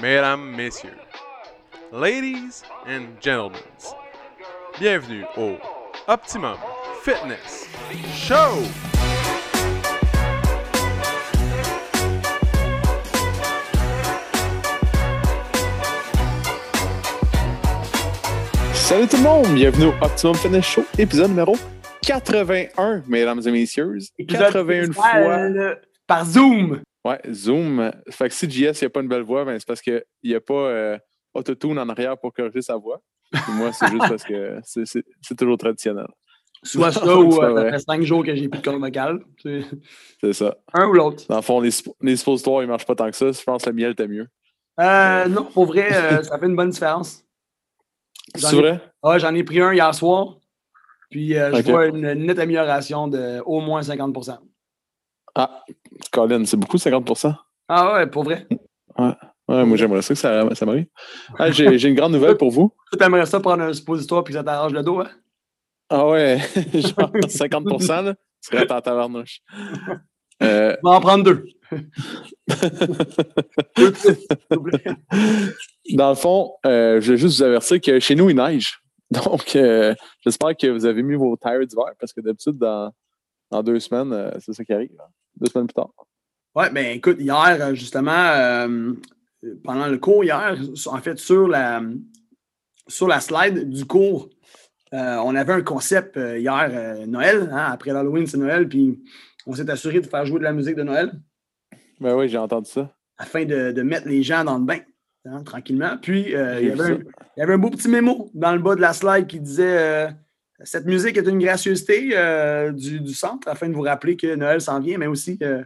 mesdames, messieurs, ladies and gentlemen, bienvenue au Optimum Fitness Show! Salut tout le monde, bienvenue au Optimum Fitness Show, épisode numéro 81, mesdames et messieurs. Épisode 81 fois. Par Zoom. Ouais, Zoom. Fait que si JS, il n'y a pas une belle voix, ben, c'est parce qu'il n'y a pas euh, Autotune en arrière pour corriger sa voix. Moi, c'est juste parce que c'est- toujours traditionnel. Soit ça ou euh, ça fait cinq jours que j'ai plus de corde vocale. C'est C'est ça. Un ou l'autre. Dans le fond, les, les suppositoires, ils ne marchent pas tant que ça. Je pense que le miel était mieux. Euh, non, pour vrai, euh, ça fait une bonne différence. C'est ai- vrai? Ah, J'en ai pris un hier soir. Puis euh, je vois une nette amélioration de au moins 50% Ah, Colin, c'est beaucoup, 50% Ah ouais, pour vrai? Ouais, moi, j'aimerais ça que ça, ça m'arrive. Ah, J'ai j'ai une grande nouvelle pour vous. Tu aimerais ça prendre un suppositoire puis que ça t'arrange le dos, hein? Ah ouais, genre 50 là, tu serais en tavernouche. Euh, Je vais en prendre deux. Dans le fond, euh, je vais juste vous avertir que chez nous, il neige. Donc, euh, j'espère que vous avez mis vos tires d'hiver parce que d'habitude, dans, dans deux semaines, euh, c'est ça qui arrive. hein. Deux semaines plus tard. Ouais, ben écoute, hier, euh, justement, euh, pendant le cours hier, en fait, sur la, sur la slide du cours, euh, on avait un concept euh, hier, Noël, hein, après l'Halloween, c'est Noël, puis on s'est assuré de faire jouer de la musique de Noël Ben oui, j'ai entendu ça. afin de, de mettre les gens dans le bain, hein, tranquillement. Puis, il, y avait un, il y avait un beau petit mémo dans le bas de la slide qui disait Cette musique est une gracieuseté euh, du, du centre afin de vous rappeler que Noël s'en vient, mais aussi euh,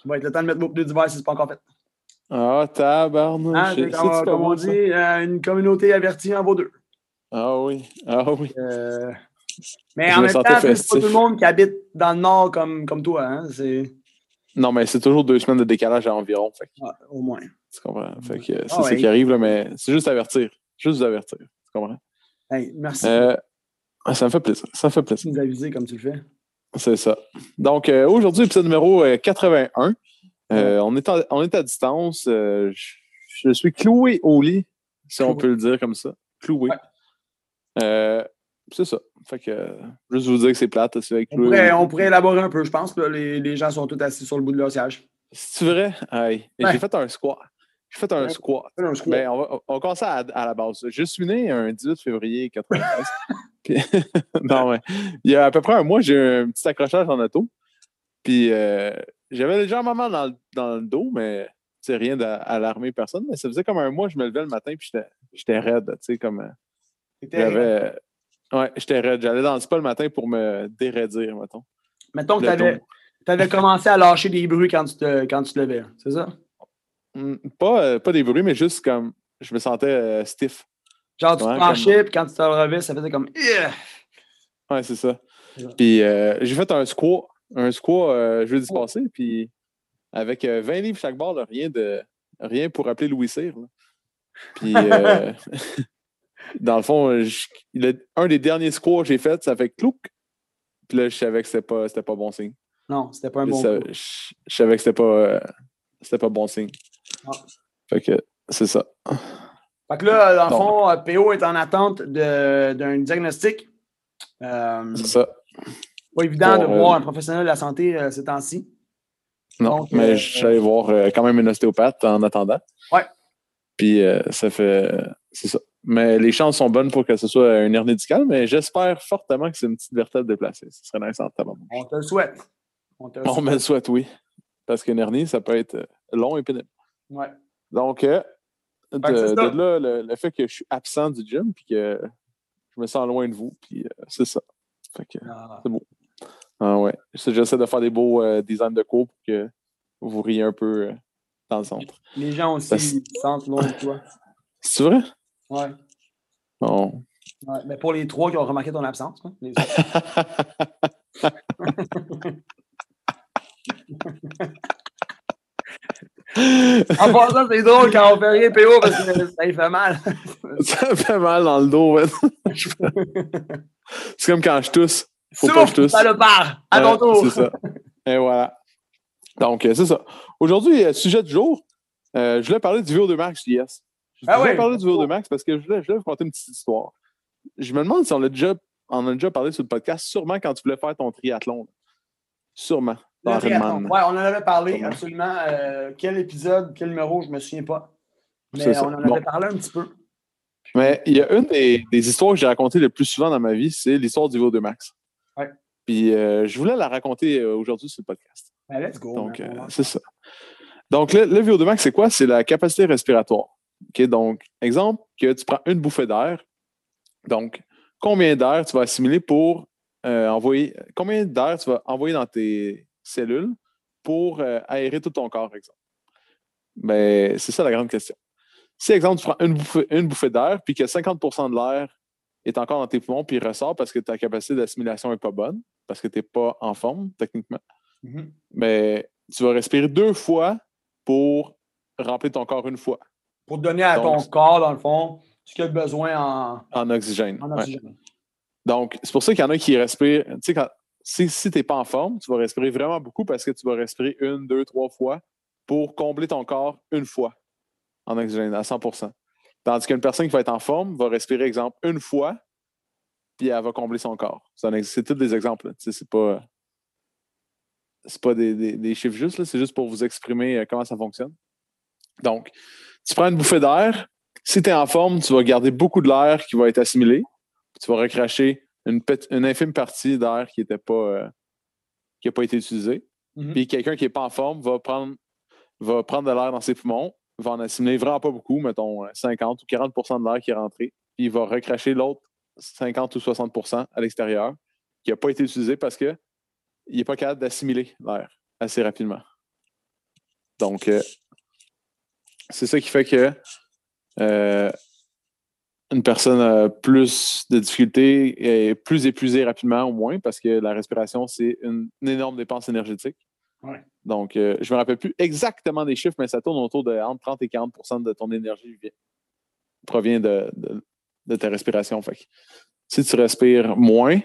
qu'il va être le temps de mettre vos pneus d'hiver si ce n'est pas encore fait. Ah, tabarnouche. C'est- c'est c'est comme, on dit, euh, une communauté avertie en vaut deux. Ah oui, ah oui. Mais Je en me même temps, c'est pas tout le monde qui habite dans le nord comme, comme toi. Hein? C'est Non, mais c'est toujours deux semaines de décalage à environ. Fait ah, au moins. tu comprends? Fait que c'est Ah ça ouais. qui arrive, là, mais c'est juste avertir. Juste vous avertir. Tu comprends? Hey, merci Euh, ah, ça me fait plaisir. Ça me fait plaisir. nous aviser comme tu le fais. C'est ça. Donc, euh, aujourd'hui, épisode numéro euh, 81. Euh, on, est en- on est à distance. Euh, je, je suis cloué au lit, si on peut le dire comme ça. Cloué. Ouais. Euh, c'est ça. Fait que, euh, juste vous dire que c'est plate. C'est On pourrait, on pourrait élaborer un peu, je pense. là. les, les gens sont tous assis sur le bout de leur siège. C'est vrai? Ouais. J'ai fait un squat. J'ai fait un squat. Un. Ben, on, va, on va commencer à, à la base. Je suis né un 18 février 93. Puis- non, il y a à peu près un mois, j'ai eu un petit accrochage en auto. Puis euh, j'avais légèrement dans le, dans le dos, mais c'est rien d'alarmer personne. Mais ça faisait comme un mois, je me levais le matin puis j'étais- raide. Tu sais, comme euh, j'avais. Ouais, j'étais raide. J'allais dans le spa le matin pour me déraidir, mettons. Mettons que tu avais, commencé à lâcher des bruits quand tu te, quand tu te levais. C'est ça? Hmm, Pas, euh, pas des bruits, mais juste comme je me sentais euh, stiff. Genre, tu te penchais, puis quand tu te relevais, ça faisait comme. Ouais, c'est ça. Puis euh, j'ai fait un squat, un squat euh, jeudi Oh. passé, puis avec euh, 20 livres chaque barre, là, rien de rien pour appeler Louis Cyr. Puis dans le fond, je- le- un des derniers squats que j'ai fait, ça fait clouc. Puis là, je savais que c'était pas, pas bon signe. Non, c'était pas un bon coup. je- je savais que c'était pas, c'était pas bon signe. Ah. Fait que c'est ça. Fait que là, dans le fond, euh, PO est en attente d'un diagnostic. Euh, C'est ça. pas évident de Bon, euh, voir un professionnel de la santé euh, ces temps-ci. Non, Donc, mais euh, j'allais voir quand même une ostéopathe en attendant. Ouais. Puis ça fait. C'est ça. Mais les chances sont bonnes pour que ce soit une hernie discale, mais j'espère fortement que c'est une petite vertèbre déplacée. Ce serait nice en. On te le souhaite. On te le On souhaite. me le souhaite, oui. Parce qu'une hernie, ça peut être long et pénible. Ouais. Donc, euh, de, c'est là, le, le fait que je suis absent du gym, puis que je me sens loin de vous, puis euh, c'est ça. Fait que, Ah, ah ouais. J'essaie de faire des beaux euh, designs de cours pour que vous riez un peu dans le centre. les gens aussi ils se sentent loin de toi. C'est vrai? Ouais. Bon. Ouais, Mais pour les trois qui ont remarqué ton absence, quoi, les autres. En passant, c'est drôle quand on fait rien PO parce que ça fait mal. ça fait mal dans le dos, man. C'est comme quand je tousse. Faut pas que je Souffle, tousse. ça le part. À ton tour. C'est ça. Et voilà. Donc, euh, c'est ça. Aujourd'hui, euh, sujet du jour, Euh, je voulais parler du VO2 Max, yes. Je Ah voulais ouais. parler du VO2 Max parce que je voulais, je voulais vous conter une petite histoire. Je me demande si on a déjà, on a déjà parlé sur le podcast, sûrement quand tu voulais faire ton triathlon. là. Sûrement. Le triathlon. Ouais, on en avait parlé, absolument. Euh, quel épisode, quel numéro, je ne me souviens pas. Mais on en Bon. avait parlé un petit peu. Mais il y a une des, des histoires que j'ai racontées le plus souvent dans ma vie, c'est l'histoire du VO2 Max. Ouais. Puis euh, je voulais la raconter euh, aujourd'hui sur le podcast. Ben, let's go. Donc, euh, c'est ça. Donc, le, le VO2 max, c'est quoi? C'est la capacité respiratoire. Donc, exemple, que tu prends une bouffée d'air. Donc, combien d'air tu vas assimiler pour euh, envoyer, combien d'air tu vas envoyer dans tes cellules pour euh, aérer tout ton corps, exemple? Ben, c'est ça la grande question. Si, exemple, tu prends une bouffée, une bouffée d'air, puis que 50% de l'air est encore dans tes poumons, puis il ressort parce que ta capacité d'assimilation n'est pas bonne, parce que tu n'es pas en forme, techniquement, Mhm. mais tu vas respirer deux fois pour remplir ton corps une fois Pour donner à Donc, ton corps, dans le fond, ce qu'il a besoin en, en oxygène. en Ouais. oxygène. Donc, c'est pour ça qu'il y en a qui respirent. Tu sais, quand, si, tu n'es pas en forme, tu vas respirer vraiment beaucoup parce que tu vas respirer une, deux, trois fois pour combler ton corps une fois en oxygène à 100% Tandis qu'une personne qui va être en forme va respirer, exemple, une fois, puis elle va combler son corps. C'est tous des exemples. c'est pas. Pas des, chiffres justes, c'est juste pour vous exprimer euh, comment ça fonctionne. Donc, tu prends une bouffée d'air. Si tu es en forme, tu vas garder beaucoup de l'air qui va être assimilé. tu vas recracher une, infime partie d'air qui n'a pas, euh, qui a pas été utilisée. Mhm. Puis quelqu'un qui n'est pas en forme va prendre, va prendre de l'air dans ses poumons, va en assimiler vraiment pas beaucoup, mettons euh, 50 ou 40% de l'air qui est rentré, puis il va recracher l'autre 50 ou 60% à l'extérieur qui n'a pas été utilisé parce qu'il n'est pas capable d'assimiler l'air assez rapidement. Donc, euh, c'est ça qui fait que euh, une personne a plus de difficultés et plus épuisée rapidement ou moins parce que la respiration, c'est une, une énorme dépense énergétique. Ouais. Donc, euh, je ne me rappelle plus exactement des chiffres, mais ça tourne autour de entre 30 et 40% de ton énergie vient- provient de, de- de ta respiration. Fait que si tu respires moins,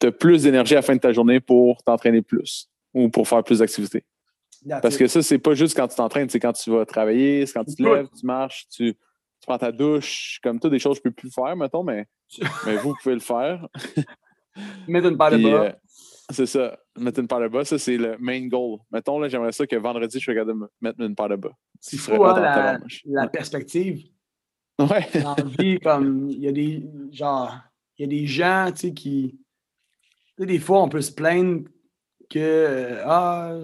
tu as plus d'énergie à la fin de ta journée pour t'entraîner plus ou pour faire plus d'activités. Parce que ça, c'est pas juste quand tu t'entraînes, c'est quand tu vas travailler, c'est quand tu te lèves, tu marches, tu, tu prends ta douche, comme tout, des choses que je peux plus faire, mettons, mais, mais vous pouvez le faire. Mettre une paire de bras. euh, c'est ça, mettre une paire de bas, ça, c'est le main goal. Mettons, là, j'aimerais ça que vendredi, je suis capable de me mettre une paire de bas. Hein, en la, la perspective. Ouais. Dans la vie, comme, il y a des, genre, il y a des gens, tu sais, qui, tu sais, des fois, on peut se plaindre que, euh, ah,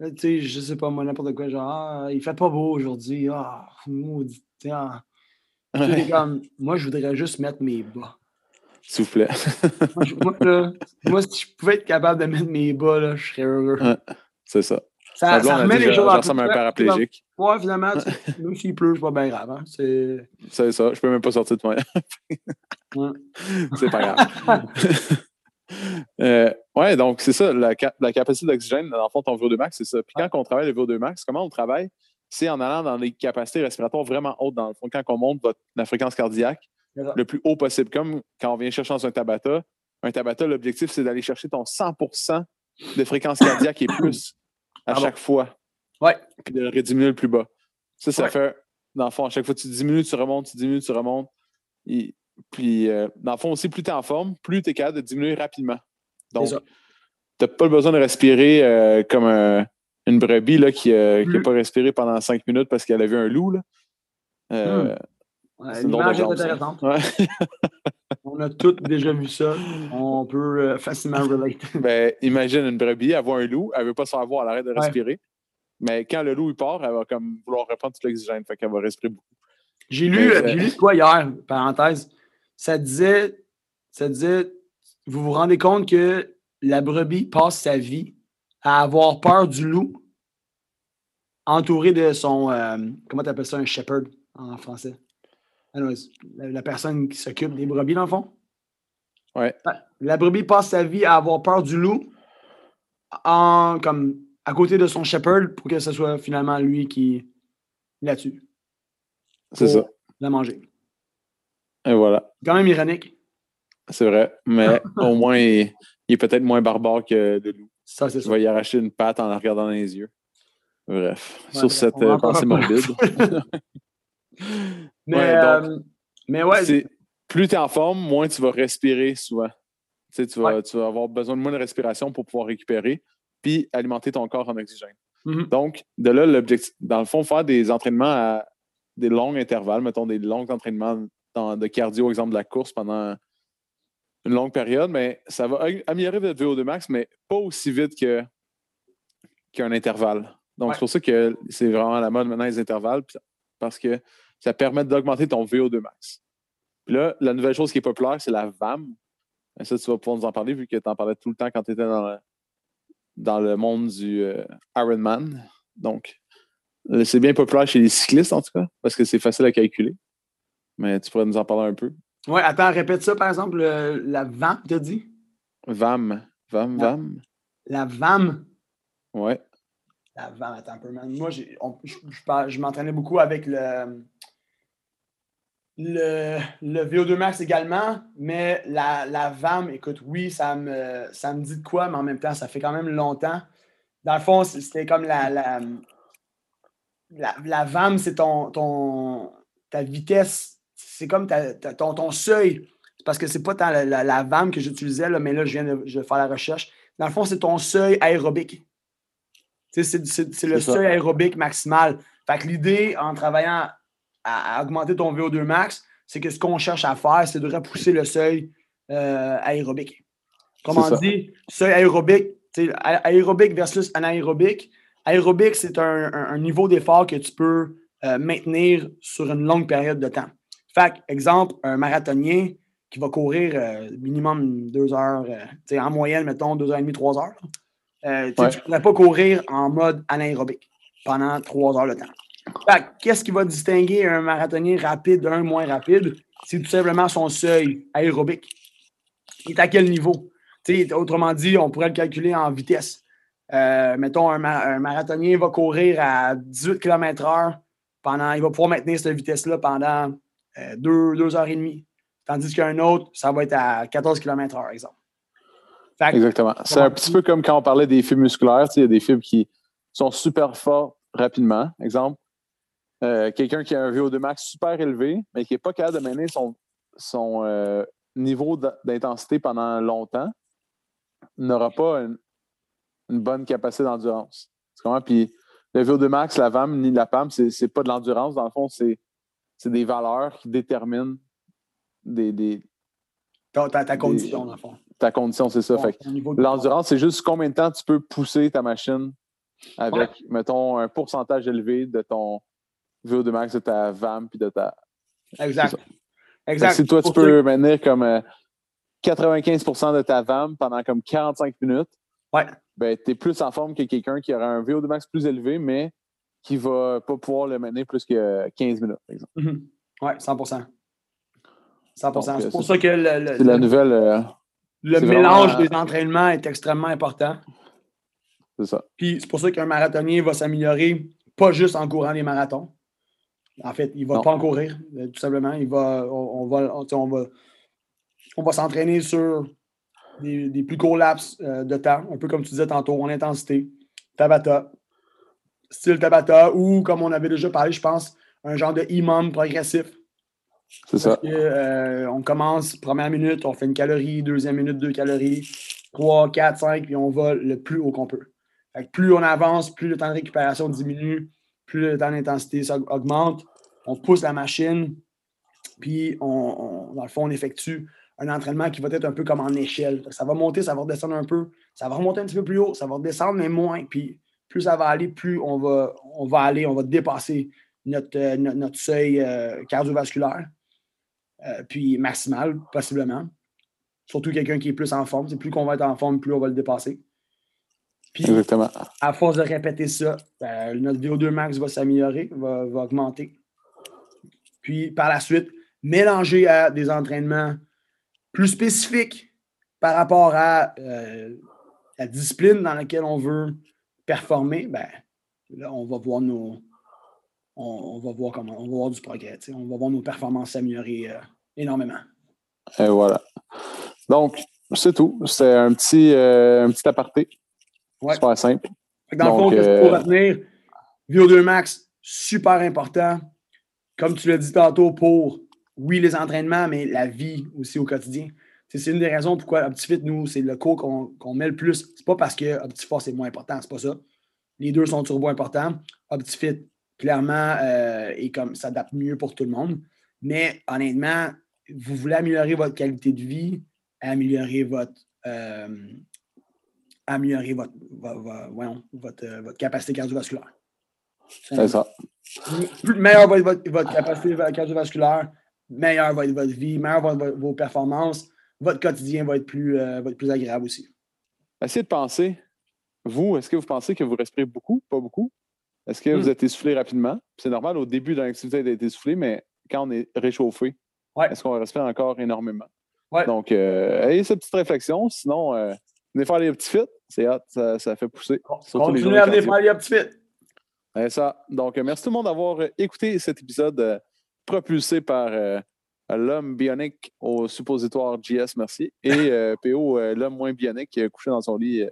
tu sais, je sais pas, moi, n'importe quoi, genre, ah, il fait pas beau aujourd'hui, ah, maudit, Ouais. comme, moi, je voudrais juste mettre mes bas. S'il vous plaît. Moi, je- moi, là, moi, si je pouvais être capable de mettre mes bas, là, je serais heureux. Ouais. c'est ça. Ça, blonde ça remet les choses en ressemble à un paraplégique. Ouais, finalement, tu même s'il pleut, c'est pas bien grave. Hein. C'est... C'est ça. Je peux même pas sortir de moi. Ouais. c'est pas grave. Euh, ouais, donc c'est ça, la, cap- la capacité d'oxygène, dans le fond, ton VO2 max, c'est ça. Puis quand on travaille le VO2 max, comment on travaille? C'est en allant dans des capacités respiratoires vraiment hautes, dans le fond, quand on monte votre- la fréquence cardiaque le plus haut possible. Comme quand on vient chercher dans un Tabata, un Tabata, l'objectif, c'est d'aller chercher ton 100% de fréquence cardiaque et plus à Ah bon. chaque fois, Ouais. puis de le rediminuer le plus bas. Ça, ça Ouais. fait, dans le fond, à chaque fois tu diminues, tu remontes, tu diminues, tu remontes. Et- puis, euh, dans le fond aussi, plus tu es en forme, plus tu es capable de diminuer rapidement. Donc, tu n'as pas besoin de respirer euh, comme un- une brebis là, qui n'a Mm. pas respiré pendant cinq minutes parce qu'elle a vu un loup. Là. Euh, l'image est ça. intéressante. Ouais. On a tous déjà vu ça. On peut euh, facilement relate. Ben, imagine une brebis, elle voit un loup, elle veut pas se faire voir, elle arrête de Ouais. respirer. Mais quand le loup il part, elle va comme vouloir reprendre tout l'oxygène, fait qu'elle va respirer beaucoup. J'ai lu, euh, euh, j'ai lu quoi hier, parenthèse. Ça disait, ça disait, vous vous rendez compte que la brebis passe sa vie à avoir peur du loup, entouré de son, euh, comment tu appelles ça, un shepherd en français? Anyways, la, la personne qui s'occupe des brebis, dans le fond? Ouais. La brebis passe sa vie à avoir peur du loup en, comme, à côté de son shepherd pour que ce soit finalement lui qui la tue, C'est ça. la manger. Et voilà. Quand même ironique. C'est vrai. Mais au moins, il, il est peut-être moins barbare que le loup. Ça, c'est Tu vas y arracher une patte en la regardant dans les yeux. Bref, Ouais, sur cette euh, pensée morbide. Mais, Ouais, donc, euh, mais ouais, c'est- plus tu es en forme, moins tu vas respirer souvent. Tu, sais, tu, vas, Ouais. tu vas avoir besoin de moins de respiration pour pouvoir récupérer, puis alimenter ton corps en oxygène. mhm. Donc, de là, l'objectif, dans le fond, faire des entraînements à des longs intervalles, mettons des longs entraînements dans- de cardio, exemple de la course pendant une longue période, mais ça va am- améliorer votre VO2 max, mais pas aussi vite que qu'un intervalle. Donc, Ouais. c'est pour ça que c'est vraiment à la mode maintenant les intervalles, parce que ça permet d'augmenter ton VO2 max. Puis là, la nouvelle chose qui est populaire, c'est la VAM. Et ça, tu vas pouvoir nous en parler vu que tu en parlais tout le temps quand tu étais dans le, dans le monde du euh, Ironman. Donc, euh, c'est bien populaire chez les cyclistes, en tout cas, parce que c'est facile à calculer. Mais tu pourrais nous en parler un peu. Ouais, attends, répète ça, par exemple, le- la VAM, t'as dit? VAM. VAM. VAM. La VAM. Ouais. La VAM, attends un peu, man. Moi, j'ai- on- je, je m'entraînais beaucoup avec le, le, le VO2 max également, mais la, la VAM, écoute, oui, ça me, ça me dit de quoi, mais en même temps, ça fait quand même longtemps. Dans le fond, c'était comme la, la, la, la VAM, c'est ton, ton, ta vitesse, c'est comme ton, ton seuil. Parce que c'est pas tant la, la, la VAM que j'utilisais, mais là, je viens de, je vais faire la recherche. Dans le fond, c'est ton seuil aérobique. C'est le seuil aérobique maximal. Fait que l'idée, en travaillant à, à augmenter ton VO2 max, c'est que ce qu'on cherche à faire, c'est de repousser le seuil euh, aérobique. Comment C'est ça. dit, seuil aérobique, aérobique versus anaérobique. Aérobique, c'est un, un- un niveau d'effort que tu peux euh, maintenir sur une longue période de temps. Fait exemple, un marathonien qui va courir euh, minimum deux heures, euh, tu sais, en moyenne, mettons, deux heures et demie, trois heures. euh, tu sais, Ouais. Tu ne pourrais pas courir en mode anaérobique pendant trois heures de temps. Fait que, qu'est-ce qui va distinguer un marathonien rapide d'un moins rapide? C'est tout simplement son seuil aérobique. Il est à quel niveau? Autrement dit, on pourrait le calculer en vitesse. Euh, mettons, un, ma- un marathonien va courir à 18 km/h pendant. Il va pouvoir maintenir cette vitesse-là pendant euh, deux, deux heures et demie. Tandis qu'un autre, ça va être à 14 km/h, exemple. Fait que- Exactement. C'est un petit peu comme quand on parlait des fibres musculaires. Il y a des fibres qui sont super fortes rapidement. Exemple, euh, quelqu'un qui a un VO2 max super élevé, mais qui n'est pas capable de maintenir son, son euh, niveau d'intensité pendant longtemps, n'aura pas une, une bonne capacité d'endurance. Puis le VO2 max, la VAM ni la PAM, c'est n'est pas de l'endurance. Dans le fond, c'est c'est des valeurs qui déterminent des, des- ta, ta- ta condition, dans le fond. ta condition, c'est ça. L'endurance, c'est juste combien de temps tu peux pousser ta machine avec, mettons, un pourcentage élevé de ton VO2 max, de ta VAM puis de ta. Exact. Exact. si toi, tu peux maintenir comme euh, 95% de ta VAM pendant comme 45 minutes, Ouais. ben, tu es plus en forme que quelqu'un qui aura un VO2 max plus élevé, mais qui va pas pouvoir le maintenir plus que 15 minutes, par exemple. Mhm. Ouais, 100 100 Donc, C'est euh, pour ça que le, la nouvelle. euh, le mélange vraiment- des entraînements est extrêmement important. c'est ça. Puis c'est pour ça qu'un marathonien va s'améliorer, pas juste en courant des marathons. En fait, il ne va Non. pas en courir, euh, tout simplement. Il va, on, on va, on, on va, on va s'entraîner sur des, des plus courts laps euh, de temps, un peu comme tu disais tantôt, en intensité, Tabata, style Tabata, ou comme on avait déjà parlé, je pense, un genre de imam progressif. C'est ça. Que, euh, on commence, première minute, on fait une calorie, deuxième minute, deux calories, trois, quatre, cinq, puis on va le plus haut qu'on peut. Fait que plus on avance, plus le temps de récupération diminue, plus le temps d'intensité augmente. On pousse la machine, puis on, on- dans le fond, on effectue un entraînement qui va être un peu comme en échelle. Ça va monter, ça va redescendre un peu, ça va remonter un petit peu plus haut, ça va redescendre, mais moins. Puis plus ça va aller, plus on va, on va aller, on va dépasser notre, euh, notre, notre seuil euh, cardiovasculaire. Euh, puis maximal, possiblement. Surtout quelqu'un qui est plus en forme. C'est plus qu'on va être en forme, plus on va le dépasser. Puis, Exactement. à force de répéter ça, ben, notre VO2 max va s'améliorer, va, va augmenter. Puis, par la suite, mélanger à des entraînements plus spécifiques par rapport à euh, la discipline dans laquelle on veut performer, ben, là, on va voir nos. On, on va voir comment. On va voir du progrès. On va voir nos performances s'améliorer euh, énormément. Et voilà. Donc, c'est tout. C'est un petit, euh, un petit aparté. Ouais. Super simple. Dans le Donc, fond, qu'est-ce qu'il faut euh, retenir? VO2 max, super important. Comme tu l'as dit tantôt, pour, oui, les entraînements, mais la vie aussi au quotidien. C'est une des raisons pourquoi OptiFit, nous, c'est le cours qu'on met le plus. C'est pas parce que OptiForce est moins important, c'est pas ça. Les deux sont turbo importants. OptiFit, clairement, euh, et comme s'adapte mieux pour tout le monde. Mais honnêtement, vous voulez améliorer votre qualité de vie, améliorer votre, euh, améliorer votre, votre, euh, votre, capacité cardiovasculaire. C'est ça. Plus meilleure va être votre, votre, capacité cardiovasculaire, meilleure va être votre vie, meilleure vont être vos performances, votre quotidien va être plus, va être plus agréable aussi. Essayez de penser, vous, est-ce que vous pensez que vous respirez beaucoup, pas beaucoup? Est-ce que vous hmm. êtes essoufflé rapidement? C'est normal au début de l'activité d'être essoufflé, mais quand on est réchauffé, est-ce qu'on respire encore énormément? Donc, euh, ayez cette petite réflexion. Sinon, euh, venez faire les petits fits. C'est hot, ça, fait pousser. Continuez à venir faire les petits fits. C'est ça. Donc, euh, merci tout le monde d'avoir écouté cet épisode propulsé par l'homme bionique au suppositoire JS, merci. Et PO, l'homme moins bionique couché dans son lit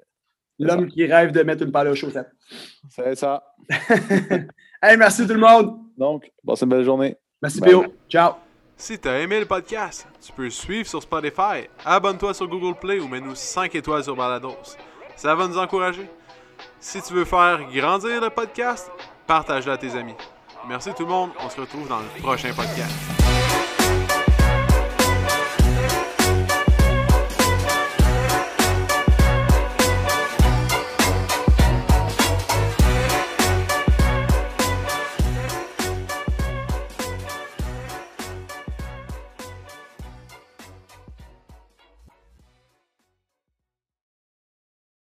L'homme qui rêve de mettre une palle aux chaussettes. C'est ça. hey, merci tout le monde. Donc, passez une belle journée. Merci, Péo. Ciao. Si tu as aimé le podcast, tu peux suivre sur Spotify, abonne-toi sur Google Play ou mets-nous 5 étoiles sur Balados. Ça va nous encourager. Si tu veux faire grandir le podcast, partage-le à tes amis. Merci tout le monde. On se retrouve dans le prochain podcast.